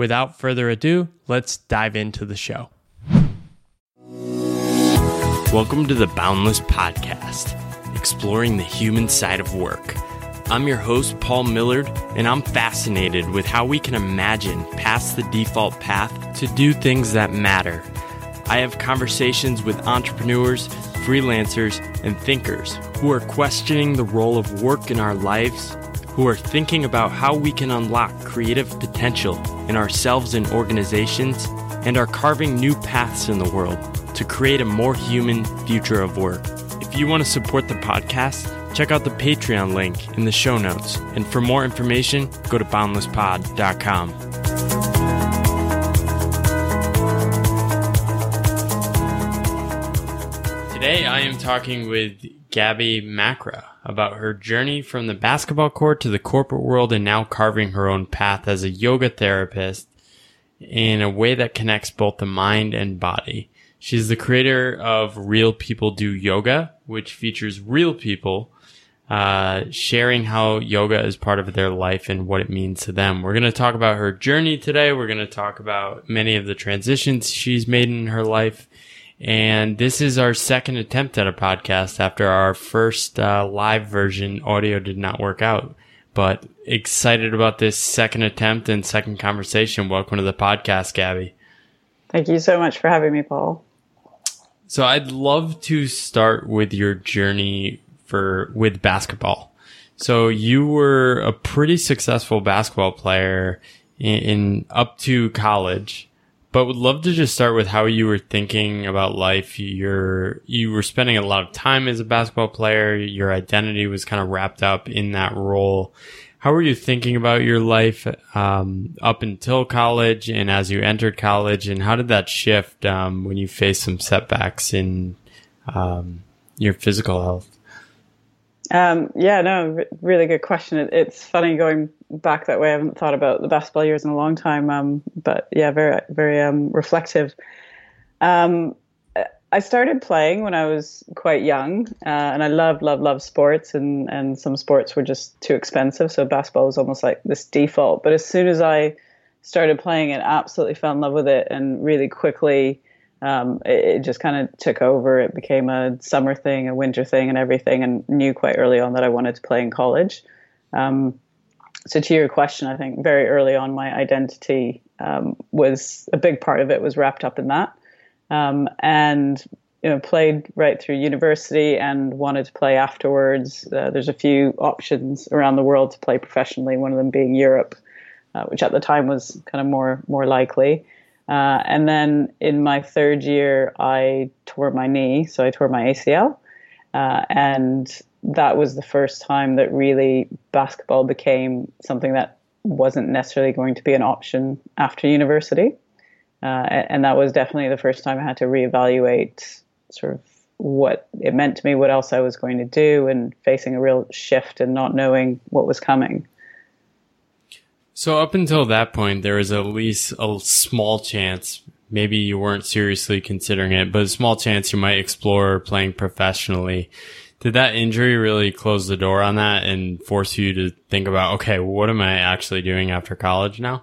Without further ado, let's dive into the show. Welcome to the Boundless Podcast, exploring the human side of work. I'm your host, Paul Millerd, and I'm fascinated with how we can imagine past the default path to do things that matter. I have conversations with entrepreneurs, freelancers, and thinkers who are questioning the role of work in our lives who are thinking about how we can unlock creative potential in ourselves and organizations, and are carving new paths in the world to create a more human future of work. If you want to support the podcast, check out the Patreon link in the show notes. And for more information, go to boundlesspod.com. Today I am talking with Gabby Macra about her journey from the basketball court to the corporate world and now carving her own path as a yoga therapist in a way that connects both the mind and body. She's the creator of Real People Do Yoga, which features real people uh, sharing how yoga is part of their life and what it means to them. We're going to talk about her journey today. We're going to talk about many of the transitions she's made in her life and this is our second attempt at a podcast after our first uh, live version audio did not work out. But excited about this second attempt and second conversation. Welcome to the podcast, Gabby. Thank you so much for having me, Paul. So I'd love to start with your journey for with basketball. So you were a pretty successful basketball player in, in up to college but would love to just start with how you were thinking about life. You're, you were spending a lot of time as a basketball player. Your identity was kind of wrapped up in that role. How were you thinking about your life um, up until college and as you entered college? And how did that shift um, when you faced some setbacks in um, your physical health? Um, yeah, no, really good question. It, it's funny going back that way. I haven't thought about the basketball years in a long time. Um, but yeah, very, very um, reflective. Um, I started playing when I was quite young, uh, and I love, love, love sports, and and some sports were just too expensive, so basketball was almost like this default. But as soon as I started playing it, absolutely fell in love with it, and really quickly um, it, it, just kind of took over. It became a summer thing, a winter thing, and everything. And knew quite early on that I wanted to play in college. Um, so to your question, I think very early on, my identity um, was a big part of it was wrapped up in that, um, and you know played right through university and wanted to play afterwards. Uh, there's a few options around the world to play professionally. One of them being Europe, uh, which at the time was kind of more more likely. Uh, and then in my third year, I tore my knee, so I tore my ACL, uh, and that was the first time that really basketball became something that wasn't necessarily going to be an option after university. Uh, and that was definitely the first time I had to reevaluate sort of what it meant to me, what else I was going to do, and facing a real shift and not knowing what was coming. So up until that point, there was at least a small chance, maybe you weren't seriously considering it, but a small chance you might explore playing professionally. Did that injury really close the door on that and force you to think about, okay, what am I actually doing after college now?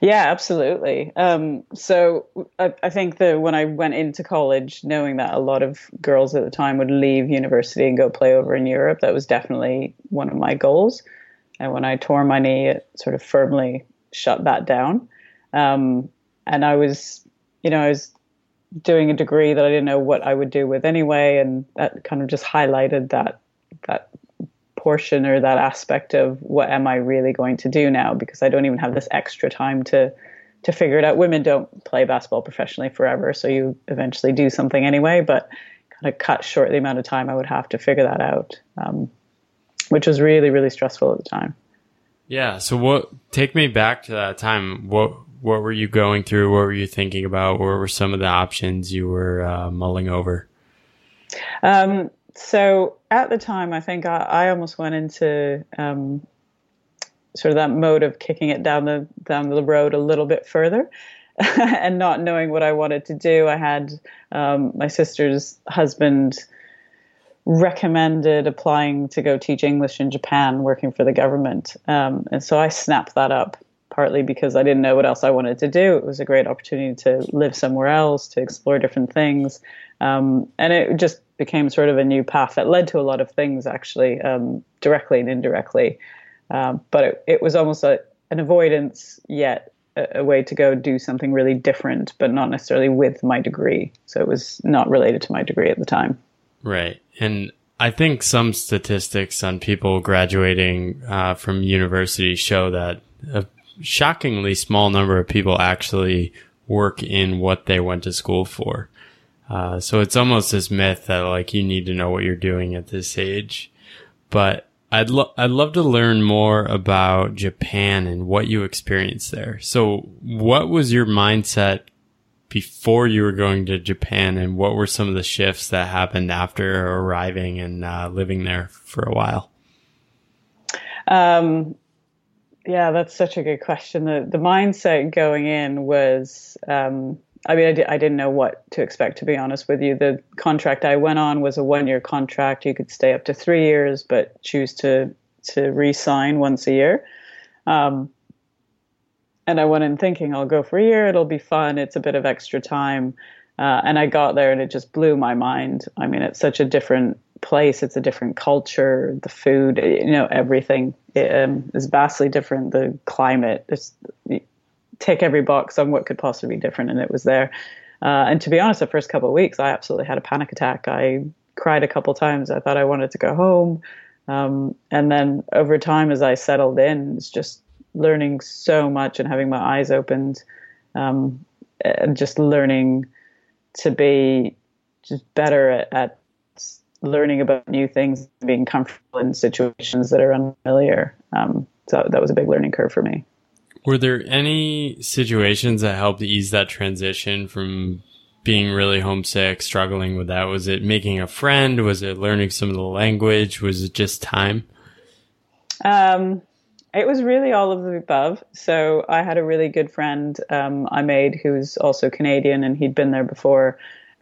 Yeah, absolutely. Um, so I, I, think that when I went into college, knowing that a lot of girls at the time would leave university and go play over in Europe, that was definitely one of my goals. And when I tore my knee, it sort of firmly shut that down. Um, and I was, you know, I was doing a degree that I didn't know what I would do with anyway, and that kind of just highlighted that that portion or that aspect of what am I really going to do now because I don't even have this extra time to to figure it out. Women don't play basketball professionally forever, so you eventually do something anyway, but kind of cut short the amount of time I would have to figure that out, um, which was really really stressful at the time. Yeah. So what? Take me back to that time. What what were you going through? What were you thinking about? What were some of the options you were uh, mulling over? Um, so at the time, I think I, I almost went into um, sort of that mode of kicking it down the down the road a little bit further. and not knowing what I wanted to do, I had um, my sister's husband recommended applying to go teach English in Japan, working for the government. Um, and so I snapped that up partly because I didn't know what else I wanted to do. It was a great opportunity to live somewhere else, to explore different things. Um, and it just became sort of a new path that led to a lot of things, actually, um, directly and indirectly. Um, but it, it, was almost a, an avoidance, yet a, a, way to go do something really different, but not necessarily with my degree. So it was not related to my degree at the time. Right. And I think some statistics on people graduating uh, from university show that a shockingly small number of people actually work in what they went to school for. Uh, so it's almost this myth that like you need to know what you're doing at this age. But I'd lo- I'd love to learn more about Japan and what you experienced there. So what was your mindset before you were going to Japan and what were some of the shifts that happened after arriving and uh, living there for a while? Um, yeah, that's such a good question. The the mindset going in was, um, I mean, I, di- I didn't know what to expect. To be honest with you, the contract I went on was a one year contract. You could stay up to three years, but choose to to re-sign once a year. Um, and I went in thinking I'll go for a year. It'll be fun. It's a bit of extra time. Uh, and I got there and it just blew my mind. I mean, it's such a different place. It's a different culture. The food, you know, everything um, is vastly different. The climate, it's take every box on what could possibly be different, and it was there. Uh, and to be honest, the first couple of weeks, I absolutely had a panic attack. I cried a couple times. I thought I wanted to go home. Um, and then over time, as I settled in, it's just learning so much and having my eyes opened, um, and just learning to be just better at, at learning about new things, being comfortable in situations that are unfamiliar. Um, so that was a big learning curve for me. Were there any situations that helped ease that transition from being really homesick, struggling with that? Was it making a friend? Was it learning some of the language? Was it just time? Um, it was really all of the above. So I had a really good friend um, I made who's also Canadian, and he'd been there before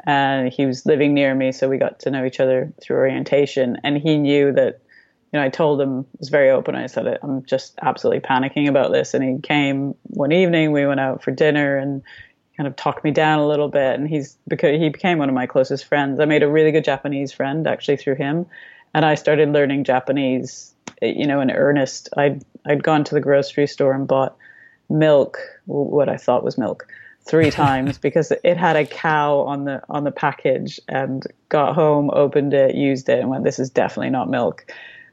and he was living near me, so we got to know each other through orientation. And he knew that, you know, I told him it was very open. I said I'm just absolutely panicking about this, and he came one evening. We went out for dinner and kind of talked me down a little bit. And he's because he became one of my closest friends. I made a really good Japanese friend actually through him, and I started learning Japanese, you know, in earnest. I'd I'd gone to the grocery store and bought milk, what I thought was milk three times because it had a cow on the on the package and got home opened it used it and went this is definitely not milk.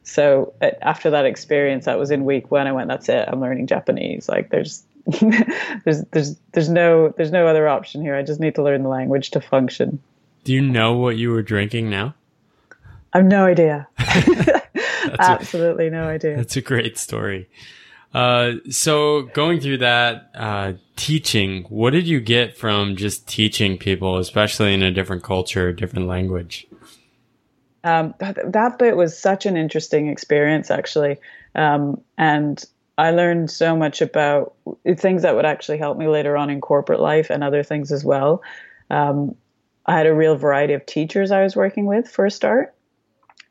So uh, after that experience that was in week one i went that's it. I'm learning japanese. Like there's there's there's there's no there's no other option here. I just need to learn the language to function. Do you know what you were drinking now? I have no idea absolutely a, no idea that's a great story uh, so going through that uh, teaching, what did you get from just teaching people, especially in a different culture, different language? Um, that, that bit was such an interesting experience, actually, um, and I learned so much about things that would actually help me later on in corporate life and other things as well. Um, I had a real variety of teachers I was working with for a start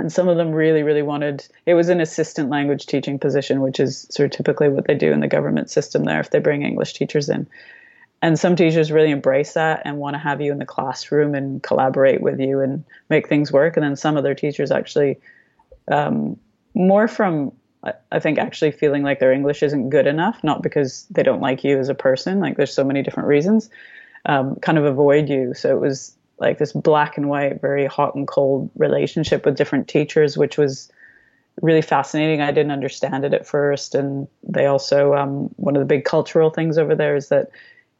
and some of them really really wanted it was an assistant language teaching position which is sort of typically what they do in the government system there if they bring english teachers in and some teachers really embrace that and want to have you in the classroom and collaborate with you and make things work and then some other teachers actually um, more from i think actually feeling like their english isn't good enough not because they don't like you as a person like there's so many different reasons um, kind of avoid you. So it was like this black and white, very hot and cold relationship with different teachers, which was really fascinating. I didn't understand it at first, and they also um, one of the big cultural things over there is that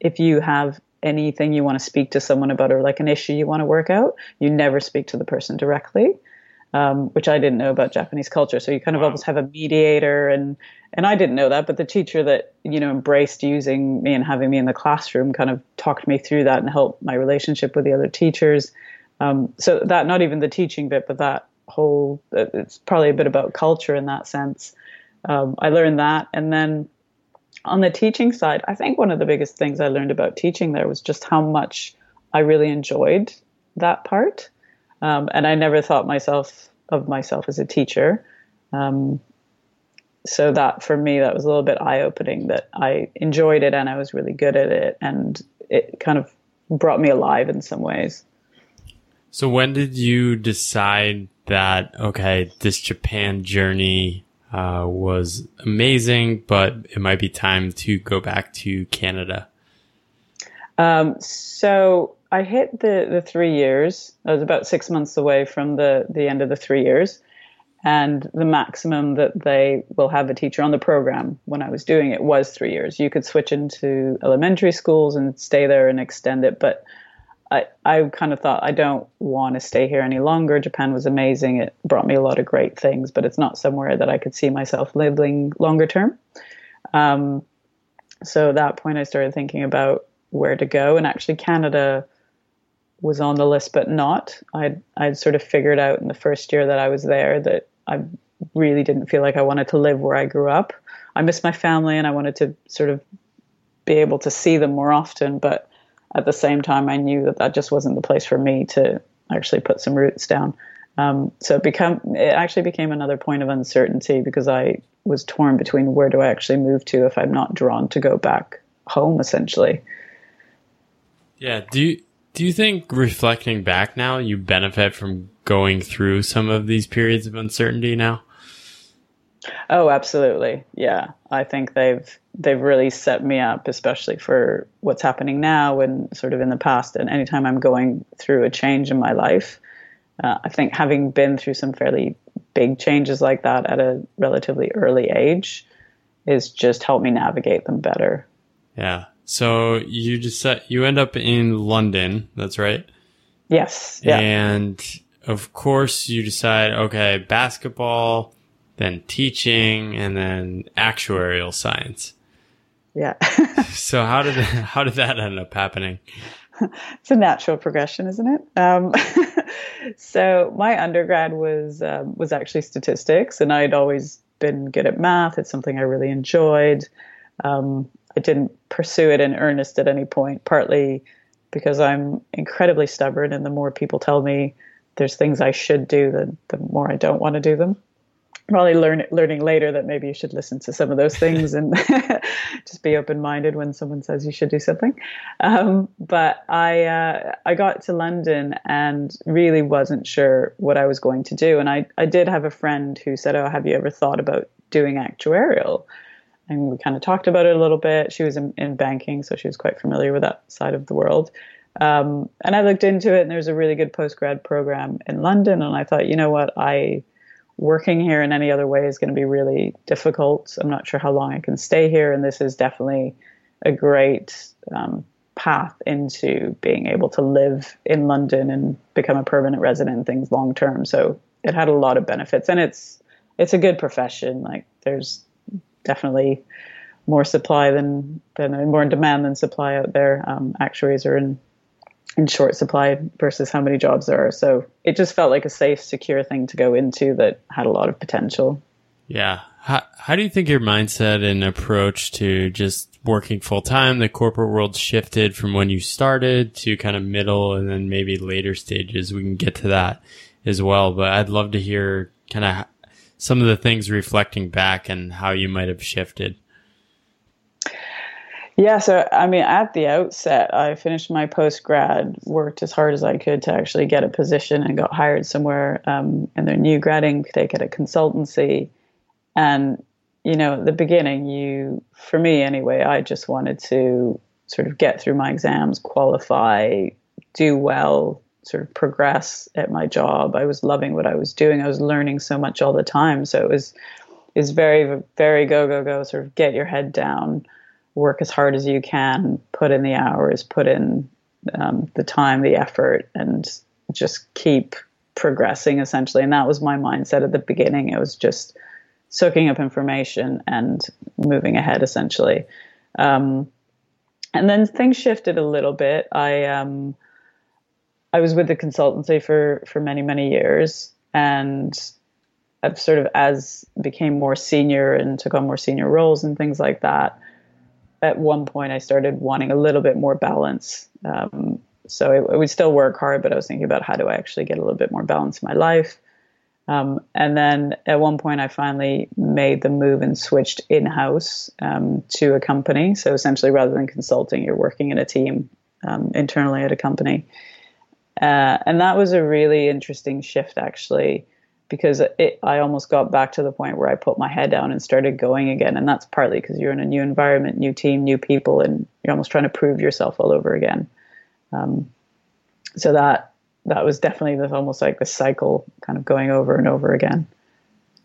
if you have anything you want to speak to someone about or like an issue you want to work out, you never speak to the person directly um, which I didn't know about Japanese culture. So you kind of wow. almost have a mediator, and and I didn't know that, but the teacher that you know embraced using me and having me in the classroom kind of talked me through that and helped my relationship with the other teachers. Um, so that not even the teaching bit, but that whole it's probably a bit about culture in that sense. Um, I learned that, and then on the teaching side, I think one of the biggest things I learned about teaching there was just how much I really enjoyed that part. Um, and I never thought myself of myself as a teacher. Um, so that for me, that was a little bit eye opening that I enjoyed it and I was really good at it. And it kind of brought me alive in some ways. So when did you decide that, okay, this Japan journey uh, was amazing, but it might be time to go back to Canada? Um, so I hit the, the three years. I was about six months away from the, the end of the three years. And the maximum that they will have a teacher on the program when I was doing it was three years. You could switch into elementary schools and stay there and extend it. But I, I kind of thought, I don't want to stay here any longer. Japan was amazing. It brought me a lot of great things, but it's not somewhere that I could see myself living longer term. Um, so at that point, I started thinking about where to go. And actually, Canada was on the list, but not. I'd I'd sort of figured out in the first year that I was there that I really didn't feel like I wanted to live where I grew up. I miss my family and I wanted to sort of be able to see them more often, but at the same time, I knew that that just wasn't the place for me to actually put some roots down. Um, so it become it actually became another point of uncertainty because I was torn between where do I actually move to if I'm not drawn to go back home, essentially. Yeah. Do you do you think reflecting back now, you benefit from going through some of these periods of uncertainty now? Oh, absolutely. Yeah. I think they've they've really set me up, especially for what's happening now and sort of in the past. And anytime I'm going through a change in my life, uh, I think having been through some fairly big changes like that at a relatively early age is just helped me navigate them better. Yeah. So you just set, you end up in London. That's right. Yes. Yeah. And of course you decide, okay, basketball, then teaching, and then actuarial science. Yeah. so how did how did that end up happening? It's a natural progression, isn't it? Um, so my undergrad was um, was actually statistics, and I'd always been good at math. It's something I really enjoyed. Um, I didn't pursue it in earnest at any point, partly because I'm incredibly stubborn, and the more people tell me there's things I should do, the, the more I don't want to do them. Probably learn, learning later that maybe you should listen to some of those things and just be open minded when someone says you should do something. Um, but I uh, I got to London and really wasn't sure what I was going to do. And I, I did have a friend who said, "Oh, have you ever thought about doing actuarial?" And we kind of talked about it a little bit. She was in, in banking, so she was quite familiar with that side of the world. Um, and I looked into it, and there's a really good post grad program in London. And I thought, you know what, I working here in any other way is going to be really difficult. I'm not sure how long I can stay here, and this is definitely a great um, path into being able to live in London and become a permanent resident things long term. So it had a lot of benefits, and it's it's a good profession. Like there's definitely more supply than than more in demand than supply out there. Um, actuaries are in in short supply versus how many jobs there are. So it just felt like a safe, secure thing to go into that had a lot of potential. Yeah. How, how do you think your mindset and approach to just working full time, the corporate world shifted from when you started to kind of middle and then maybe later stages? We can get to that as well. But I'd love to hear kind of some of the things reflecting back and how you might have shifted? Yeah, so I mean, at the outset, I finished my post grad, worked as hard as I could to actually get a position, and got hired somewhere um, in their new grad intake at a consultancy. And you know, at the beginning, you, for me anyway, I just wanted to sort of get through my exams, qualify, do well, sort of progress at my job. I was loving what I was doing. I was learning so much all the time. So it was is very very go go go. Sort of get your head down, work as hard as you can, put in the hours, put in um, the time, the effort, and just keep progressing essentially. And that was my mindset at the beginning. It was just soaking up information and moving ahead essentially. Um, and then things shifted a little bit. I um, I was with the consultancy for for many many years, and I've sort of as became more senior and took on more senior roles and things like that. At one point, I started wanting a little bit more balance. Um, so I, I, would still work hard, but I was thinking about how do I actually get a little bit more balance in my life. Um, and then at one point, I finally made the move and switched in house um, to a company. So essentially, rather than consulting, you're working in a team um, internally at a company. Uh, and that was a really interesting shift, actually, because it, I almost got back to the point where I put my head down and started going again. And that's partly because you're in a new environment, new team, new people, and you're almost trying to prove yourself all over again. Um, so that that was definitely almost like the cycle kind of going over and over again.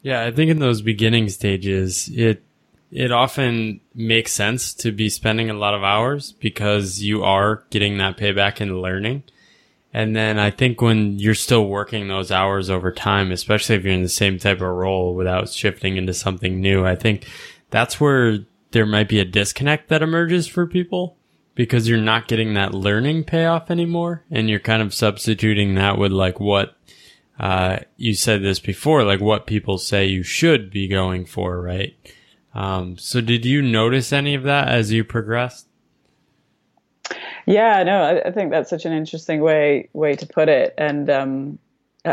Yeah, I think in those beginning stages, it it often makes sense to be spending a lot of hours because you are getting that payback and learning. And then I think when you're still working those hours over time, especially if you're in the same type of role without shifting into something new, I think that's where there might be a disconnect that emerges for people because you're not getting that learning payoff anymore and you're kind of substituting that with like what uh, you said this before like what people say you should be going for right? Um, so did you notice any of that as you progressed yeah no I, I think that's such an interesting way way to put it and um,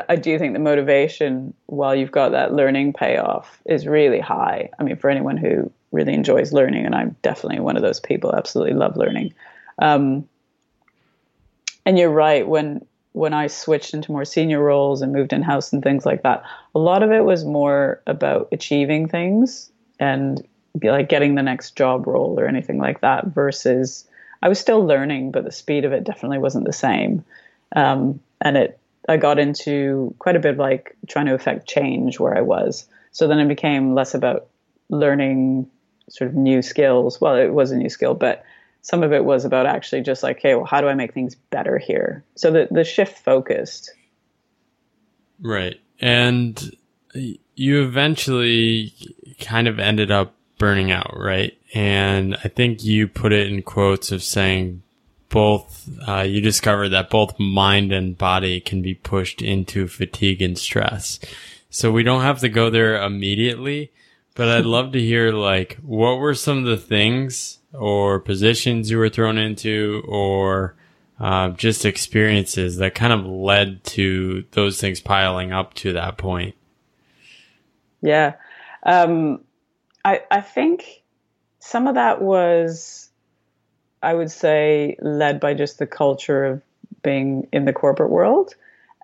I do think the motivation while you've got that learning payoff is really high. I mean, for anyone who really enjoys learning, and I'm definitely one of those people. Absolutely love learning. Um, and you're right when when I switched into more senior roles and moved in house and things like that. A lot of it was more about achieving things and like getting the next job role or anything like that. Versus I was still learning, but the speed of it definitely wasn't the same. Um, and it I got into quite a bit of like trying to affect change where I was. So then it became less about learning sort of new skills. Well, it was a new skill, but some of it was about actually just like, hey, well, how do I make things better here? So the the shift focused. Right. And you eventually kind of ended up burning out, right? And I think you put it in quotes of saying both, uh, you discovered that both mind and body can be pushed into fatigue and stress. So we don't have to go there immediately, but I'd love to hear like what were some of the things or positions you were thrown into or uh, just experiences that kind of led to those things piling up to that point. Yeah, um, I I think some of that was, I would say, led by just the culture of being in the corporate world.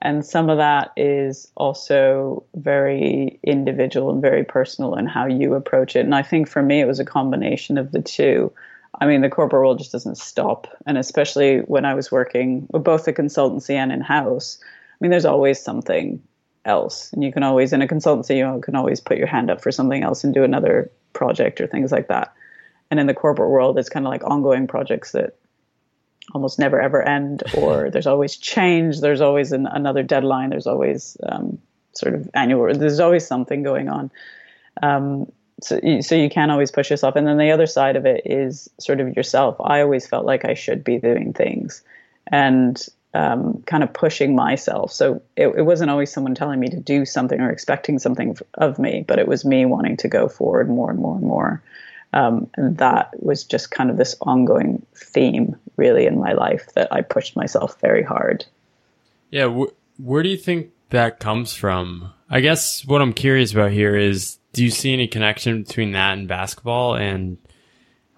And some of that is also very individual and very personal in how you approach it. And I think for me, it was a combination of the two. I mean, the corporate world just doesn't stop. And especially when I was working with both the consultancy and in house, I mean, there's always something else. And you can always, in a consultancy, you can always put your hand up for something else and do another project or things like that. And in the corporate world, it's kind of like ongoing projects that almost never ever end, or there's always change. There's always an, another deadline. There's always um, sort of annual. There's always something going on. Um, so, you, so you can always push yourself. And then the other side of it is sort of yourself. I always felt like I should be doing things, and um, kind of pushing myself. So it, it wasn't always someone telling me to do something or expecting something of me, but it was me wanting to go forward more and more and more. Um, and that was just kind of this ongoing theme, really, in my life that I pushed myself very hard. Yeah. Wh- where do you think that comes from? I guess what I'm curious about here is do you see any connection between that and basketball? And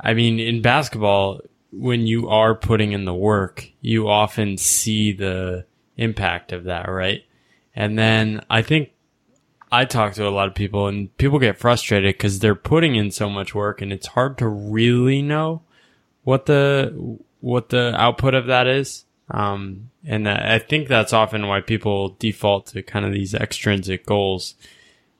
I mean, in basketball, when you are putting in the work, you often see the impact of that, right? And then I think I talk to a lot of people and people get frustrated because they're putting in so much work and it's hard to really know what the what the output of that is. Um, and I think that's often why people default to kind of these extrinsic goals.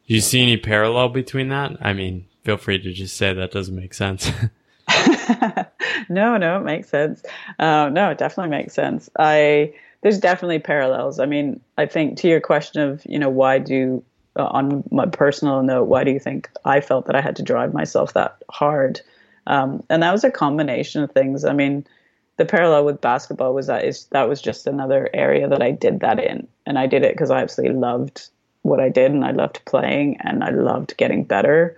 Do you see any parallel between that? I mean, feel free to just say that doesn't make sense. no, no, it makes sense. Uh, no, it definitely makes sense. I there's definitely parallels. I mean, I think to your question of you know why do uh, on my personal note, why do you think I felt that I had to drive myself that hard? Um, and that was a combination of things. I mean, the parallel with basketball was that is that was just another area that I did that in, and I did it because I absolutely loved what I did, and I loved playing, and I loved getting better.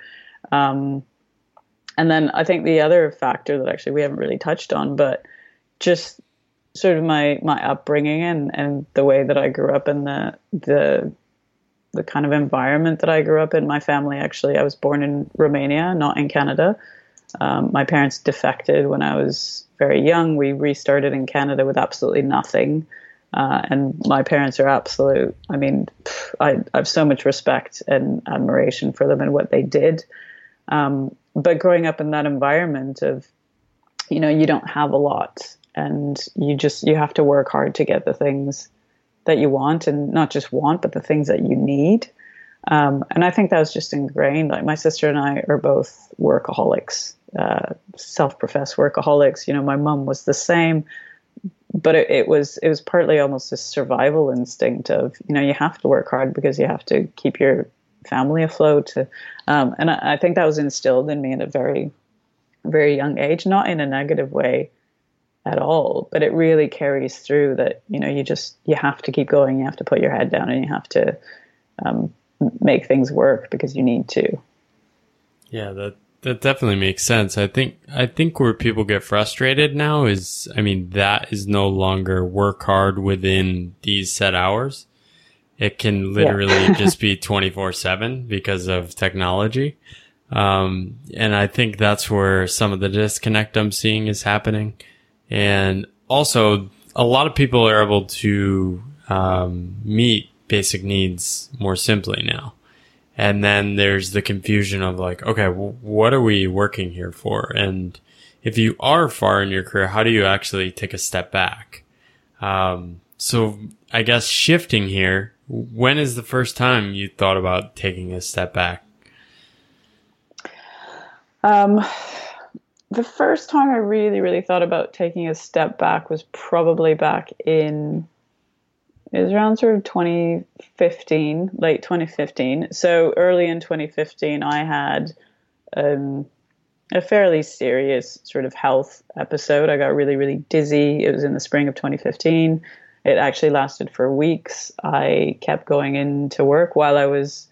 Um, and then I think the other factor that actually we haven't really touched on, but just sort of my my upbringing and and the way that I grew up and the the the kind of environment that I grew up in. My family actually, I was born in Romania, not in Canada. Um, my parents defected when I was very young. We restarted in Canada with absolutely nothing. Uh, and my parents are absolute. I mean, I, I, have so much respect and admiration for them and what they did. Um, but growing up in that environment of, you know, you don't have a lot, and you just you have to work hard to get the things that you want, and not just want, but the things that you need. Um, and I think that was just ingrained. Like my sister and I are both workaholics, uh, self-professed workaholics. You know, my mom was the same, but it, it, was it was partly almost a survival instinct of you know you have to work hard because you have to keep your family afloat. Um, and I, I think that was instilled in me at a very very young age, not in a negative way at all, but it really carries through that you know you just you have to keep going, you have to put your head down, and you have to um, make things work because you need to. Yeah, that that definitely makes sense. I think I think where people get frustrated now is I mean that is no longer work hard within these set hours. It can literally yeah. just be 24/7 because of technology. Um, and I think that's where some of the disconnect I'm seeing is happening. And also a lot of people are able to um, meet basic needs more simply now. And then there's the confusion of like, okay, well, what are we working here for? And if you are far in your career, how do you actually take a step back? Um, so I guess shifting here, when is the first time you thought about taking a step back? Um, the first time I really, really thought about taking a step back was probably back in it was around sort of 2015, late 2015. So early in 2015, I had um, a fairly serious sort of health episode. I got really, really dizzy. It was in the spring of 2015. It actually lasted for weeks. I kept going into work while I was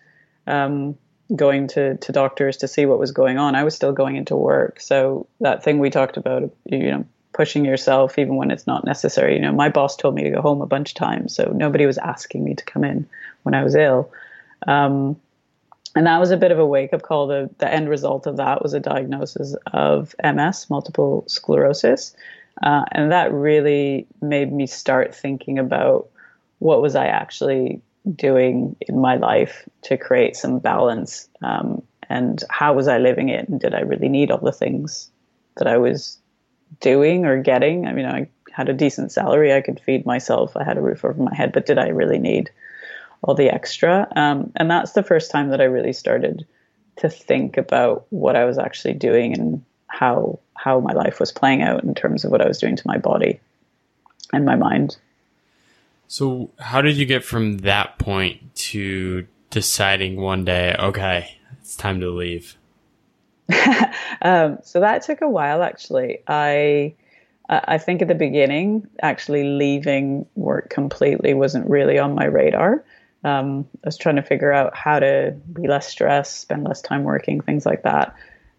um, going to, to doctors to see what was going on. I was still going into work. So that thing we talked about, you know, pushing yourself even when it's not necessary. You know, my boss told me to go home a bunch of times, so nobody was asking me to come in when I was ill. Um, and that was a bit of a wake up call. The, the end result of that was a diagnosis of MS, multiple sclerosis. Uh, and that really made me start thinking about what was I actually doing in my life to create some balance um, and how was I living it and did I really need all the things that I was doing or getting. I mean, I had a decent salary. I could feed myself. I had a roof over my head, but did I really need all the extra? Um, and that's the first time that I really started to think about what I was actually doing and how how my life was playing out in terms of what I was doing to my body and my mind. So, how did you get from that point to deciding one day, okay, it's time to leave? um, so that took a while, actually. I I think at the beginning, actually leaving work completely wasn't really on my radar. Um, I was trying to figure out how to be less stressed, spend less time working, things like that.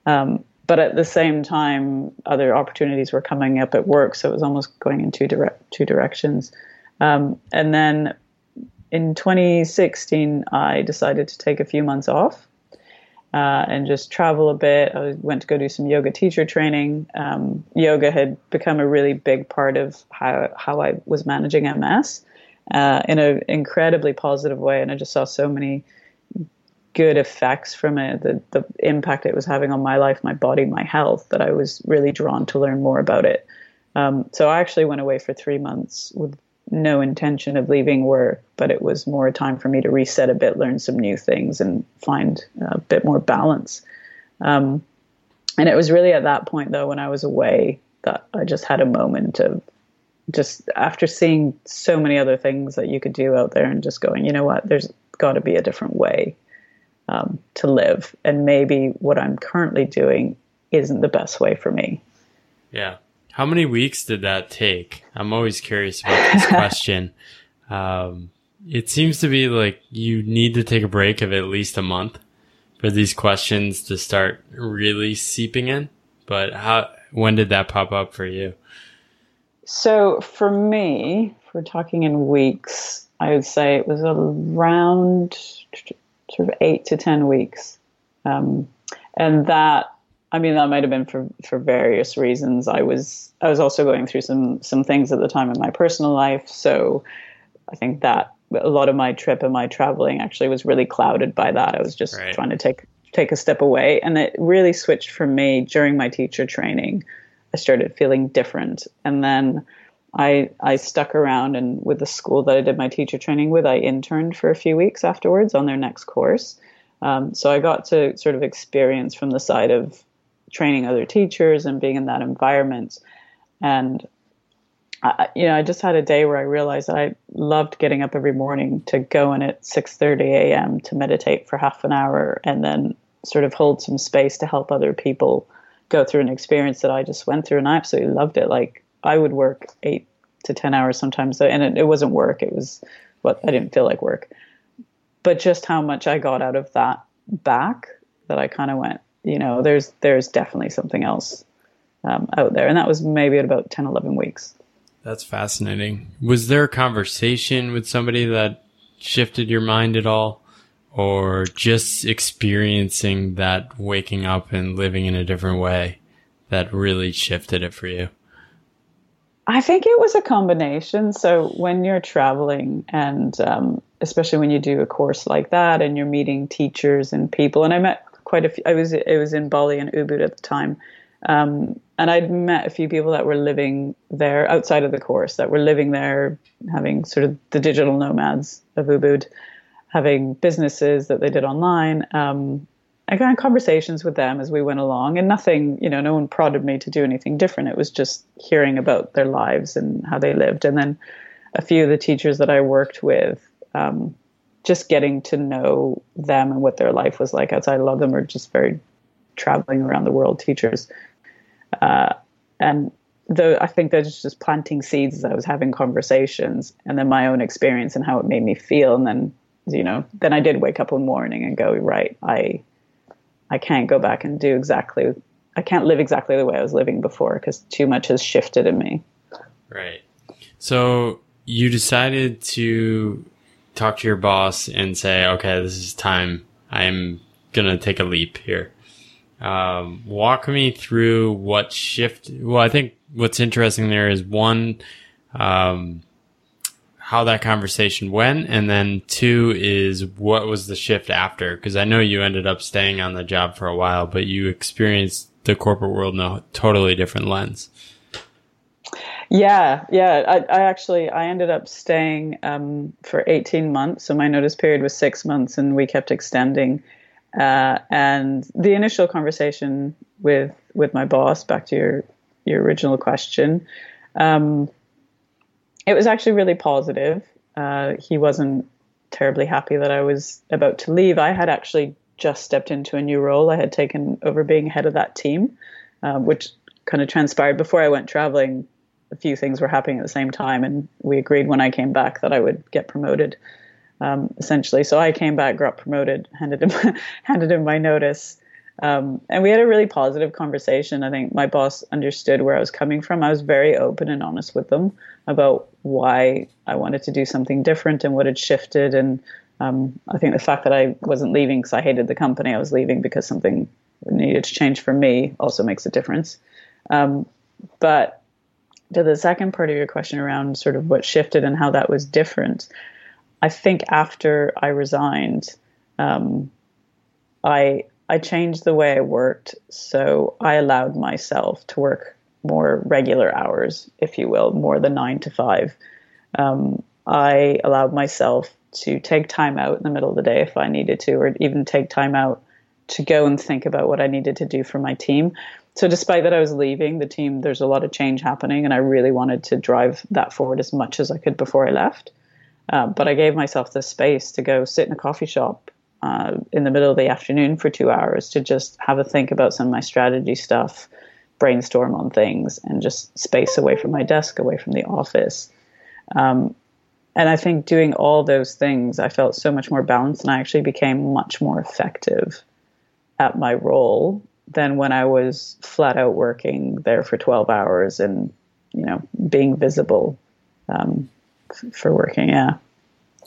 Um, but at the same time, other opportunities were coming up at work, so it was almost going in two direct two directions. Um, and then in 2016, I decided to take a few months off uh, and just travel a bit. I went to go do some yoga teacher training. Um, yoga had become a really big part of how how I was managing MS uh, in an incredibly positive way, and I just saw so many good effects from it, the, the impact it was having on my life, my body, my health, that I was really drawn to learn more about it. Um, so I actually went away for three months with no intention of leaving work, but it was more a time for me to reset a bit, learn some new things, and find a bit more balance. Um, and it was really at that point, though, when I was away, that I just had a moment of just after seeing so many other things that you could do out there and just going, you know what, there's got to be a different way um, to live. And maybe what I'm currently doing isn't the best way for me. Yeah. How many weeks did that take? I'm always curious about this question. Um, it seems to be like you need to take a break of at least a month for these questions to start really seeping in. But how? When did that pop up for you? So for me, if we're talking in weeks, I would say it was around sort of eight to ten weeks, um, and that I mean, that might have been for, for various reasons. I was I was also going through some some things at the time in my personal life, so I think that a lot of my trip and my traveling actually was really clouded by that. I was just right. trying to take take a step away, and it really switched for me during my teacher training. I started feeling different, and then I I stuck around and with the school that I did my teacher training with, I interned for a few weeks afterwards on their next course. Um, so I got to sort of experience from the side of training other teachers and being in that environment. And I, you know, I just had a day where I realized that I loved getting up every morning to go in at 6:30 a.m. to meditate for half an hour and then sort of hold some space to help other people go through an experience that I just went through and I absolutely loved it. Like I would work 8 to 10 hours sometimes and it, it wasn't work, it was what I didn't feel like work. But just how much I got out of that back that I kind of went, you know, there's there's definitely something else um, out there, and that was maybe at about 10, 11 weeks. That's fascinating. Was there a conversation with somebody that shifted your mind at all, or just experiencing that waking up and living in a different way that really shifted it for you? I think it was a combination. So when you're traveling and um, especially when you do a course like that and you're meeting teachers and people, and I met quite a few. I was it was in Bali and Ubud at the time, um, and I'd met a few people that were living there outside of the course that were living there, having sort of the digital nomads of Ubud, having businesses that they did online. Um, I got conversations with them as we went along, and nothing, you know, no one prodded me to do anything different. It was just hearing about their lives and how they lived, and then a few of the teachers that I worked with. Um, just getting to know them and what their life was like outside. A lot of them are just very traveling around the world teachers. Uh, and though I think that's just planting seeds as I was having conversations and then my own experience and how it made me feel. And then, you know, then I did wake up one morning and go, right, I, I can't go back and do exactly, I can't live exactly the way I was living before because too much has shifted in me. Right. So you decided to talk to your boss and say, okay, this is time. I'm going to take a leap here. Um, walk me through what shift. Well, I think what's interesting there is one, um, how that conversation went. And then two is what was the shift after? Cause I know you ended up staying on the job for a while, but you experienced the corporate world in a totally different lens. Yeah, yeah. I, I actually I ended up staying um, for eighteen months. So my notice period was six months, and we kept extending. Uh, and the initial conversation with with my boss, back to your your original question, um, it was actually really positive. Uh, he wasn't terribly happy that I was about to leave. I had actually just stepped into a new role. I had taken over being head of that team, uh, which kind of transpired before I went traveling a few things were happening at the same time, and we agreed when I came back that I would get promoted. Um, essentially, so I came back, got promoted, handed him handed him my notice, um, and we had a really positive conversation. I think my boss understood where I was coming from. I was very open and honest with them about why I wanted to do something different and what had shifted. And um, I think the fact that I wasn't leaving because I hated the company, I was leaving because something needed to change for me, also makes a difference. Um, but to the second part of your question around sort of what shifted and how that was different, I think after I resigned, um, I I changed the way I worked, so I allowed myself to work more regular hours, if you will, more than nine to five. Um, I allowed myself to take time out in the middle of the day if I needed to, or even take time out to go and think about what I needed to do for my team. So, despite that I was leaving the team, there's a lot of change happening, and I really wanted to drive that forward as much as I could before I left. Uh, but I gave myself the space to go sit in a coffee shop uh, in the middle of the afternoon for two hours to just have a think about some of my strategy stuff, brainstorm on things, and just space away from my desk, away from the office. Um, and I think doing all those things, I felt so much more balanced, and I actually became much more effective at my role than when I was flat out working there for 12 hours and, you know, being visible um, f- for working. Yeah.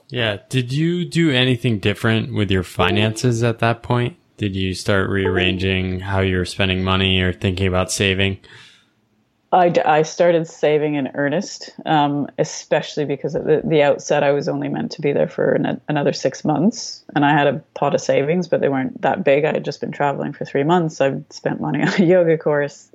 Yeah. Did you do anything different with your finances at that point? Did you start rearranging how you were spending money or thinking about saving? I, I started saving in earnest, um, especially because at the, the outset I was only meant to be there for an, another six months, and I had a pot of savings, but they weren't that big. I had just been traveling for three months. I spent money on a yoga course,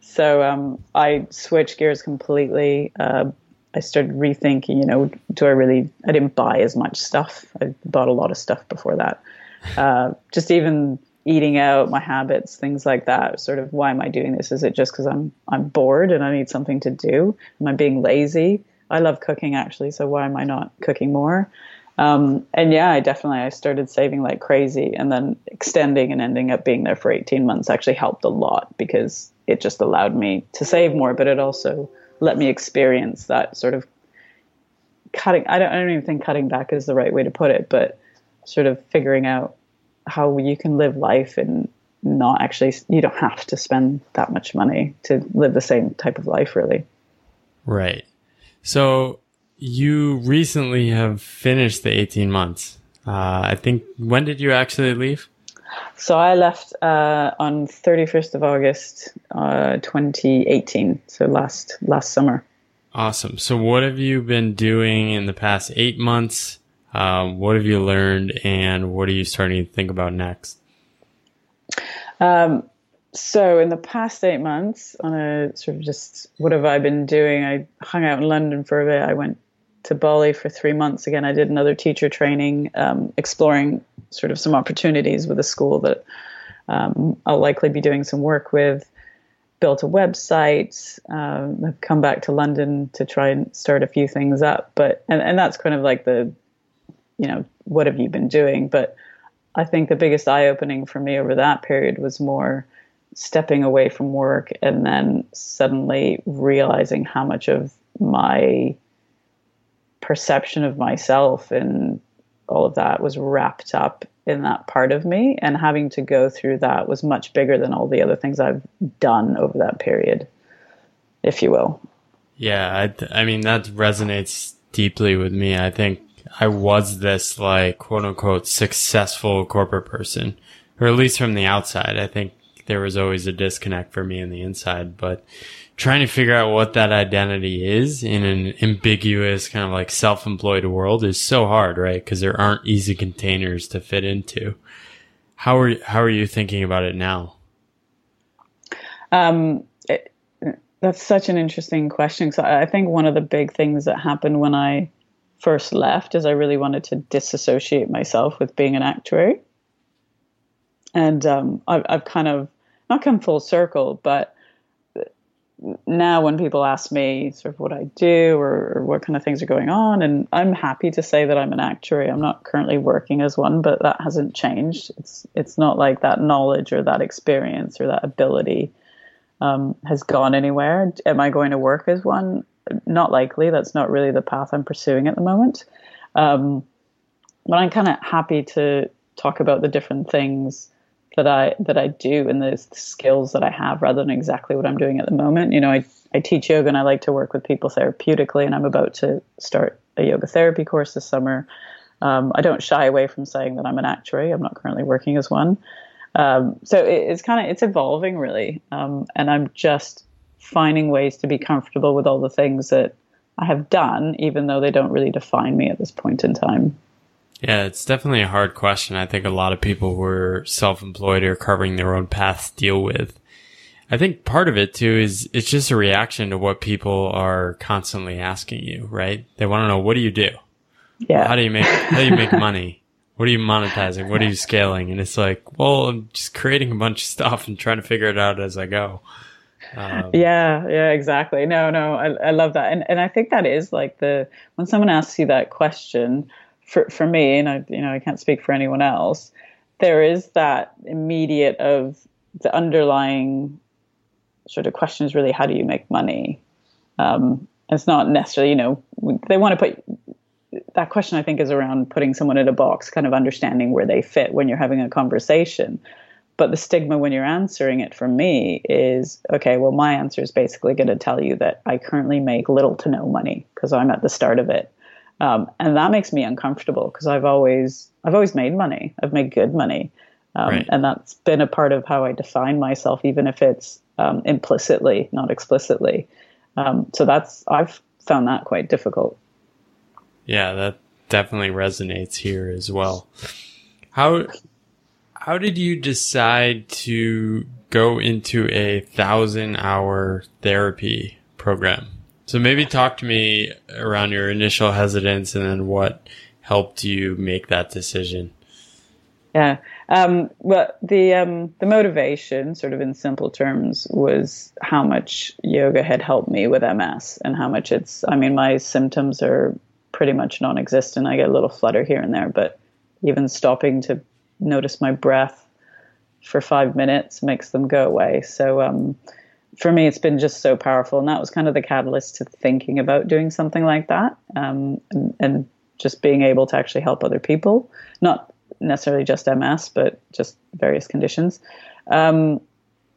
so um, I switched gears completely. Uh, I started rethinking. You know, do I really? I didn't buy as much stuff. I bought a lot of stuff before that. Uh, just even eating out, my habits, things like that. Sort of why am I doing this? Is it just because I'm I'm bored and I need something to do? Am I being lazy? I love cooking actually, so why am I not cooking more? Um, and yeah, I definitely I started saving like crazy, and then extending and ending up being there for 18 months actually helped a lot because it just allowed me to save more, but it also let me experience that sort of cutting. I don't, I don't even think cutting back is the right way to put it, but sort of figuring out how you can live life and not actually you don't have to spend that much money to live the same type of life really. Right. So you recently have finished the 18 months. Uh, i think when did you actually leave so i left uh, on 31st of august uh, 2018 so last last summer awesome so what have you been doing in the past eight months um, what have you learned, and what are you starting to think about next? Um, so, in the past eight months, on a sort of just what have I been doing? I hung out in London for a bit. I went to Bali for three months. Again, I did another teacher training, um, exploring sort of some opportunities with a school that um, I'll likely be doing some work with. Built a website. Um, I've come back to London to try and start a few things up. But and, and that's kind of like the you know, what have you been doing? But I think the biggest eye opening for me over that period was more stepping away from work and then suddenly realizing how much of my perception of myself and all of that was wrapped up in that part of me. And having to go through that was much bigger than all the other things I've done over that period if you will. Yeah I, I mean that resonates deeply with me. I think I was this like quote unquote successful corporate person, or at least from the outside. I think there was always a disconnect for me in the inside, but trying to figure out what that identity is in an ambiguous kind of like self-employed world is so hard, right? Because there aren't easy containers to fit into. How are how are you thinking about it now? Um, it, that's such an interesting question. So I think one of the big things that happened when I first left is I really wanted to disassociate myself with being an actuary. And um, I've, I've kind of not come full circle, but now when people ask me sort of what I do or, or, what kind of things are going on, and I'm happy to say that I'm an actuary. I'm not currently working as one, but that hasn't changed. It's it's not like that knowledge or that experience or that ability um, has gone anywhere. Am I going to work as one? not likely. That's not really the path I'm pursuing at the moment. Um, but I'm kind of happy to talk about the different things that I that I do and the skills that I have, rather than exactly what I'm doing at the moment. You know, I I teach yoga and I like to work with people therapeutically, and I'm about to start a yoga therapy course this summer. Um, I don't shy away from saying that I'm an actuary. I'm not currently working as one. Um, so it, it's kind of it's evolving really, um, and I'm just finding ways to be comfortable with all the things that I have done, even though they don't really define me at this point in time. Yeah, it's definitely a hard question. I think a lot of people who are self-employed or carving their own paths deal with. I think part of it too is it's just a reaction to what people are constantly asking you, right? They want to know what do you do? Yeah. How do you make how do you make money? What are you monetizing? What are you scaling? And it's like, well, I'm just creating a bunch of stuff and trying to figure it out as I go. Um, yeah, yeah, exactly. No, no, I, I love that, and and I think that is like the when someone asks you that question, for for me, and I you know I can't speak for anyone else, there is that immediate of the underlying sort of question is really how do you make money. Um, it's not necessarily you know they want to put that question I think is around putting someone in a box, kind of understanding where they fit when you're having a conversation. But the stigma when you're answering it for me is okay, well, my answer is basically going to tell you that I currently make little to no money because I'm at the start of it. Um, and that makes me uncomfortable because I've always I've always made money. I've made good money, um, right. and that's been a part of how I define myself, even if it's um, implicitly, not explicitly. Um, so that's I've found that quite difficult. Yeah, that definitely resonates here as well. How how did you decide to go into a thousand hour therapy program? So maybe talk to me around your initial hesitance and then what helped you make that decision. Yeah. Um, well, the um, the motivation, sort of in simple terms, was how much yoga had helped me with MS and how much it's. I mean, my symptoms are pretty much non-existent. I get a little flutter here and there, but even stopping to notice my breath for five minutes makes them go away. So um, for me, it's been just so powerful, and that was kind of the catalyst to thinking about doing something like that, um, and, and, just being able to actually help other people, not necessarily just MS, but just various conditions. Um,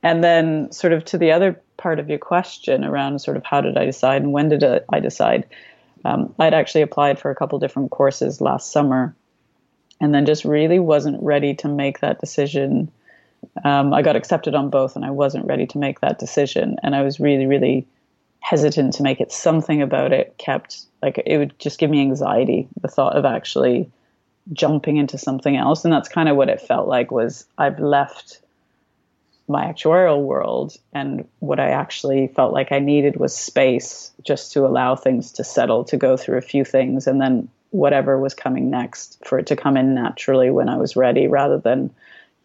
and then, sort of to the other part of your question around sort of how did I decide and when did I decide? Um, I'd actually applied for a couple different courses last summer and then just really wasn't ready to make that decision. Um, I got accepted on both, and I wasn't ready to make that decision. And I was really, really hesitant to make it. Something about it kept like it would just give me anxiety. The thought of actually jumping into something else, and that's kind of what it felt like. Was I've left my actuarial world and what I actually felt like I needed was space just to allow things to settle, to go through a few things and then whatever was coming next for it to come in naturally when I was ready rather than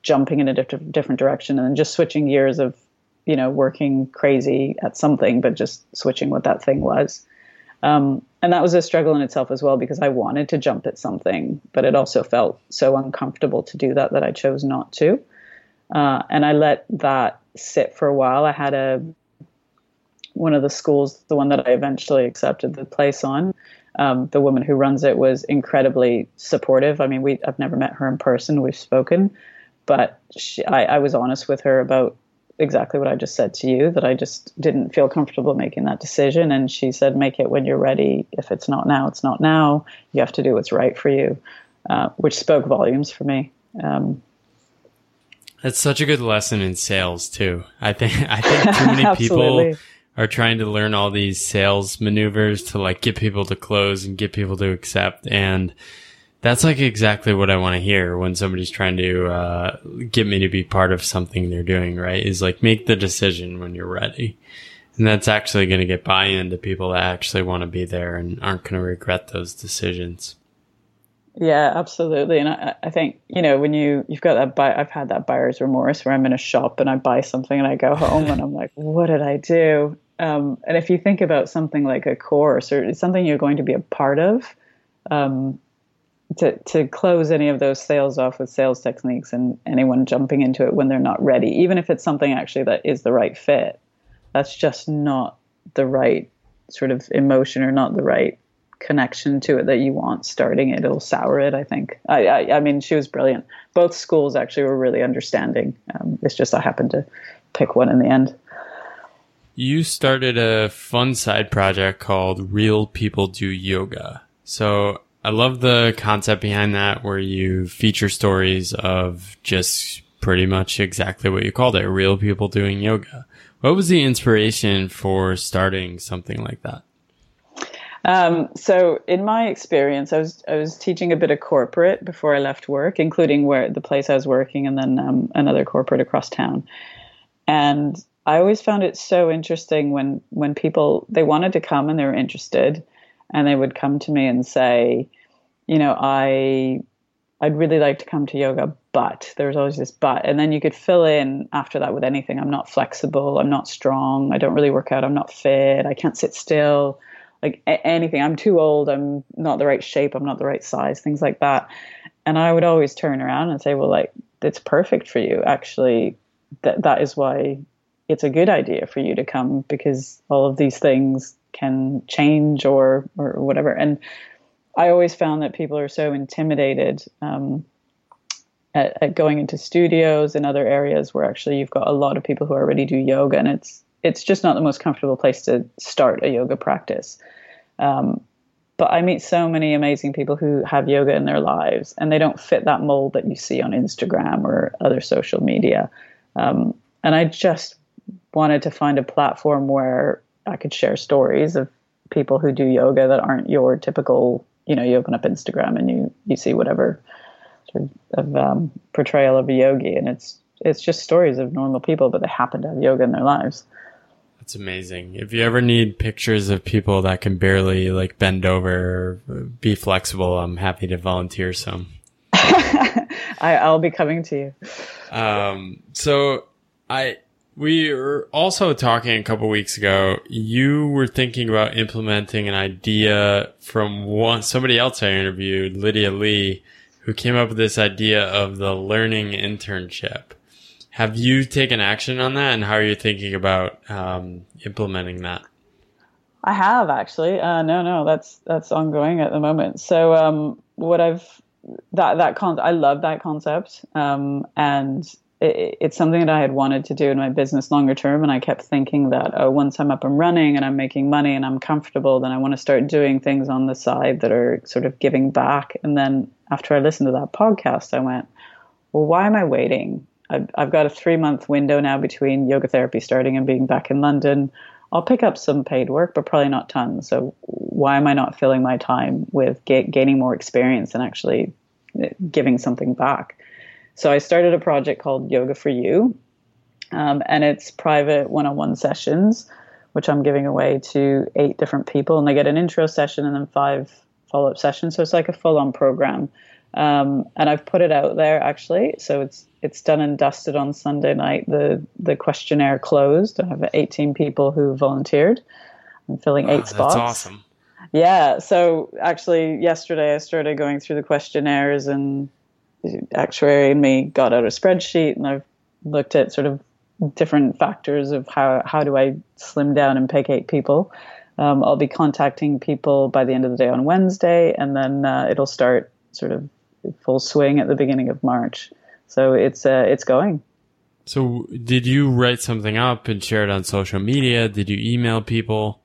jumping in a different different direction and just switching gears of you know working crazy at something but just switching what that thing was um, and that was a struggle in itself as well because I wanted to jump at something but it also felt so uncomfortable to do that that I chose not to uh, and I let that sit for a while I had a one of the schools the one that I eventually accepted the place on um, the woman who runs it was incredibly supportive. I mean, we I've never met her in person. We've spoken, but she, I, I was honest with her about exactly what I just said to you that I just didn't feel comfortable making that decision. And she said, make it when you're ready. If it's not now, it's not now. You have to do what's right for you, uh, which spoke volumes for me. Um, That's such a good lesson in sales too. I think I think too many people are trying to learn all these sales maneuvers to like get people to close and get people to accept. And that's like exactly what I want to hear when somebody's trying to uh, get me to be part of something they're doing, right? Is like make the decision when you're ready. And that's actually going to get buy in to people that actually want to be there and aren't going to regret those decisions. Yeah, absolutely. And I, I think, you know, when you, you've got that, buy, I've had that buyer's remorse where I'm in a shop and I buy something and I go home and I'm like, what did I do? Um, and if you think about something like a course or something you're going to be a part of, um, to to close any of those sales off with sales techniques and anyone jumping into it when they're not ready, even if it's something actually that is the right fit, that's just not the right sort of emotion or not the right connection to it that you want starting it. It'll sour it, I think. I, I, I mean, she was brilliant. Both schools actually were really understanding. Um, it's just I happened to pick one in the end. You started a fun side project called Real People Do Yoga. So I love the concept behind that where you feature stories of just pretty much exactly what you called it, real people doing yoga. What was the inspiration for starting something like that? Um, so, in my experience, I was I was teaching a bit of corporate before I left work, including where the place I was working, and then um, another corporate across town. And I always found it so interesting when when people they wanted to come and they were interested, and they would come to me and say, you know, I I'd really like to come to yoga, but there was always this but. And then you could fill in after that with anything. I'm not flexible. I'm not strong. I don't really work out. I'm not fit. I can't sit still. Like a- anything. I'm too old. I'm not the right shape. I'm not the right size. Things like that. And I would always turn around and say, well, like, it's perfect for you. Actually, that that is why it's a good idea for you to come because all of these things can change or or whatever. And I always found that people are so intimidated um, at, at, going into studios and other areas where actually you've got a lot of people who already do yoga, and it's it's just not the most comfortable place to start a yoga practice. Um, but I meet so many amazing people who have yoga in their lives, and they don't fit that mold that you see on Instagram or other social media. Um, and I just wanted to find a platform where I could share stories of people who do yoga that aren't your typical you know, you open up Instagram and you you see whatever sort of um, portrayal of a yogi, and it's it's just stories of normal people, but they happen to have yoga in their lives. That's amazing. If you ever need pictures of people that can barely like bend over or be flexible, I'm happy to volunteer some. I, will be coming to you. Um, so I we were also talking a couple weeks ago. You were thinking about implementing an idea from one somebody else I interviewed, Lydia Lee, who came up with this idea of the learning internship. Have you taken action on that, and how are you thinking about um, implementing that? I have actually. Uh, no, no, that's that's ongoing at the moment. So um, what I've that that con I love that concept, um, and it, it's something that I had wanted to do in my business longer term. And I kept thinking that, oh, once I'm up and running and I'm making money and I'm comfortable, then I want to start doing things on the side that are sort of giving back. And then after I listened to that podcast, I went, well, why am I waiting? I've, I've got a three month window now between yoga therapy starting and being back in London. I'll pick up some paid work, but probably not tons. So why am I not filling my time with ga- gaining more experience and actually eh, giving something back? So I started a project called Yoga for You, um, and it's private one-on-one sessions, which I'm giving away to eight different people, and they get an intro session and then five follow-up sessions. So it's like a full-on program. Um, and I've put it out there actually, so it's it's done and dusted on Sunday night. The the questionnaire closed. I have 18 people who volunteered. I'm filling wow, eight spots. That's awesome. Yeah. So actually, yesterday I started going through the questionnaires and actuary and me got out a spreadsheet and I've looked at sort of different factors of how how do I slim down and eight people. Um, I'll be contacting people by the end of the day on Wednesday, and then uh, it'll start sort of full swing at the beginning of March. So it's uh, it's going. So did you write something up and share it on social media? Did you email people?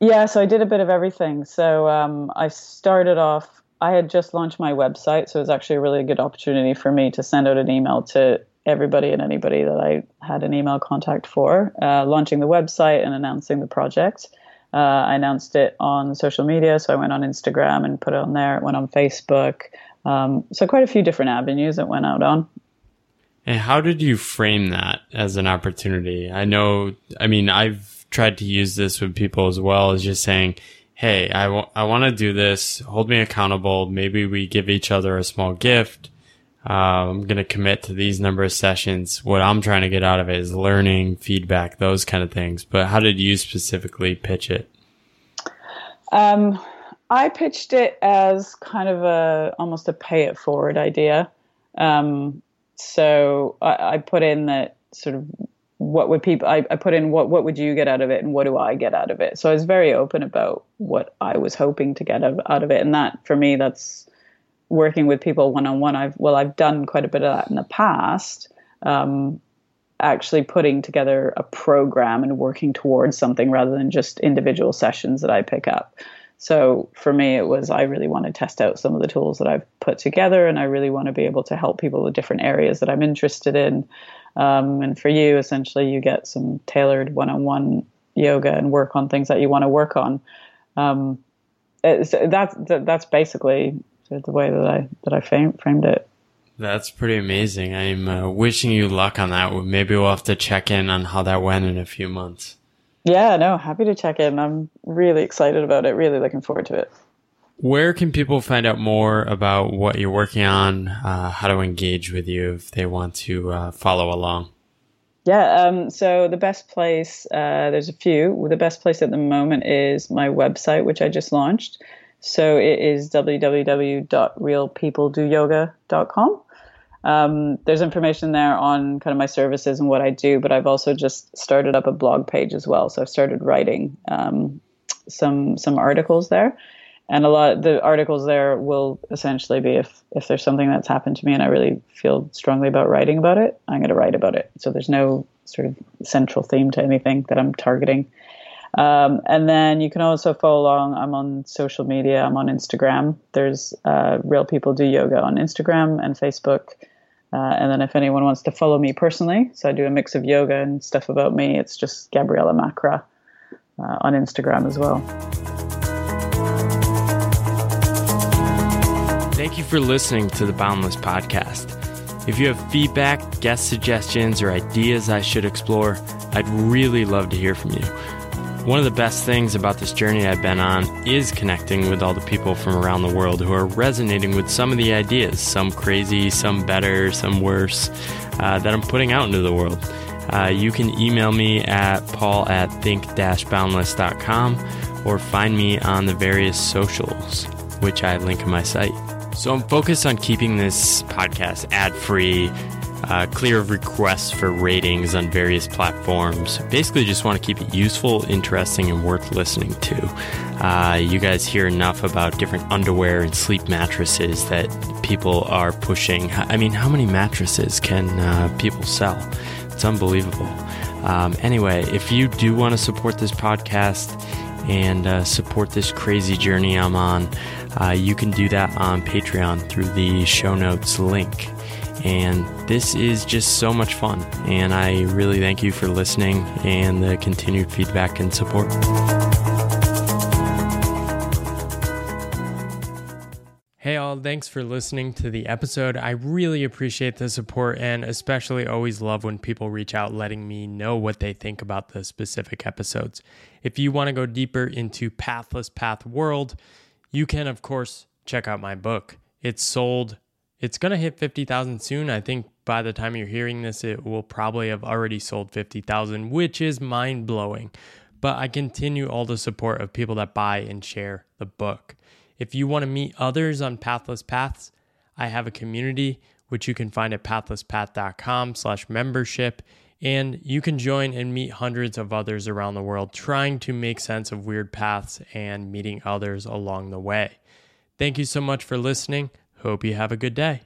Yeah, so I did a bit of everything. So um, I started off I had just launched my website, so it was actually a really good opportunity for me to send out an email to everybody and anybody that I had an email contact for, uh, launching the website and announcing the project. Uh, I announced it on social media, so I went on Instagram and put it on there. It went on Facebook. Um, so quite a few different avenues it went out on. And how did you frame that as an opportunity? I know, I mean, I've tried to use this with people as well as just saying, hey, I, w- I want to do this. Hold me accountable. Maybe we give each other a small gift. Uh, I'm going to commit to these number of sessions. What I'm trying to get out of it is learning, feedback, those kind of things. But how did you specifically pitch it? Um, I pitched it as kind of a almost a pay it forward idea. Um, so I, I put in that sort of what would people I, I, put in what what would you get out of it and what do I get out of it? So I was very open about what I was hoping to get out, of it. And that for me that's working with people one on one I've well I've done quite a bit of that in the past um, actually putting together a program and working towards something rather than just individual sessions that I pick up. So for me it was I really want to test out some of the tools that I've put together and I really want to be able to help people with different areas that I'm interested in um, and for you, essentially, you get some tailored one on one yoga and work on things that you want to work on. Um, that's that's basically the way that I that I framed it. That's pretty amazing. I'm uh, wishing you luck on that. Maybe we'll have to check in on how that went in a few months. Yeah, no, happy to check in. I'm really excited about it. Really looking forward to it. Where can people find out more about what you're working on, uh, how to engage with you if they want to uh, follow along? Yeah, um, so the best place, uh, there's a few. The best place at the moment is my website, which I just launched. So it is www.realpeopledoyoga.com. Um, there's information there on kind of my services and what I do, but I've also just started up a blog page as well. So I've started writing um, some some articles there, and a lot the articles there will essentially be if if there's something that's happened to me and I really feel strongly about writing about it, I'm going to write about it. So there's no sort of central theme to anything that I'm targeting. Um, and then you can also follow along. I'm on social media. I'm on Instagram. There's uh, Real People Do Yoga on Instagram and Facebook. Uh, and then if anyone wants to follow me personally, so I do a mix of yoga and stuff about me, it's just Gabriella Macra uh, on Instagram as well. Thank you for listening to the Boundless Podcast. If you have feedback, guest suggestions, or ideas I should explore, I'd really love to hear from you. One of the best things about this journey I've been on is connecting with all the people from around the world who are resonating with some of the ideas, some crazy, some better, some worse, uh, that I'm putting out into the world. Uh, you can email me at paul at think-boundless.com or find me on the various socials, which I link in my site. So I'm focused on keeping this podcast ad free uh, clear of requests for ratings on various platforms. Basically, just want to keep it useful, interesting, and worth listening to. Uh, you guys hear enough about different underwear and sleep mattresses that people are pushing. I mean, how many mattresses can uh, people sell? It's unbelievable. Um, anyway, if you do want to support this podcast and uh, support this crazy journey I'm on, uh, you can do that on Patreon through the show notes link. And this is just so much fun. And I really thank you for listening and the continued feedback and support. Hey, all, thanks for listening to the episode. I really appreciate the support and especially always love when people reach out letting me know what they think about the specific episodes. If you want to go deeper into Pathless Path World, you can, of course, check out my book. It's sold it's going to hit 50,000 soon. I think by the time you're hearing this, it will probably have already sold 50,000, which is mind blowing. But I continue all the support of people that buy and share the book. If you want to meet others on Pathless Paths, I have a community which you can find at pathlesspath.com slash membership. And you can join and meet hundreds of others around the world trying to make sense of weird paths and meeting others along the way. Thank you so much for listening. Hope you have a good day.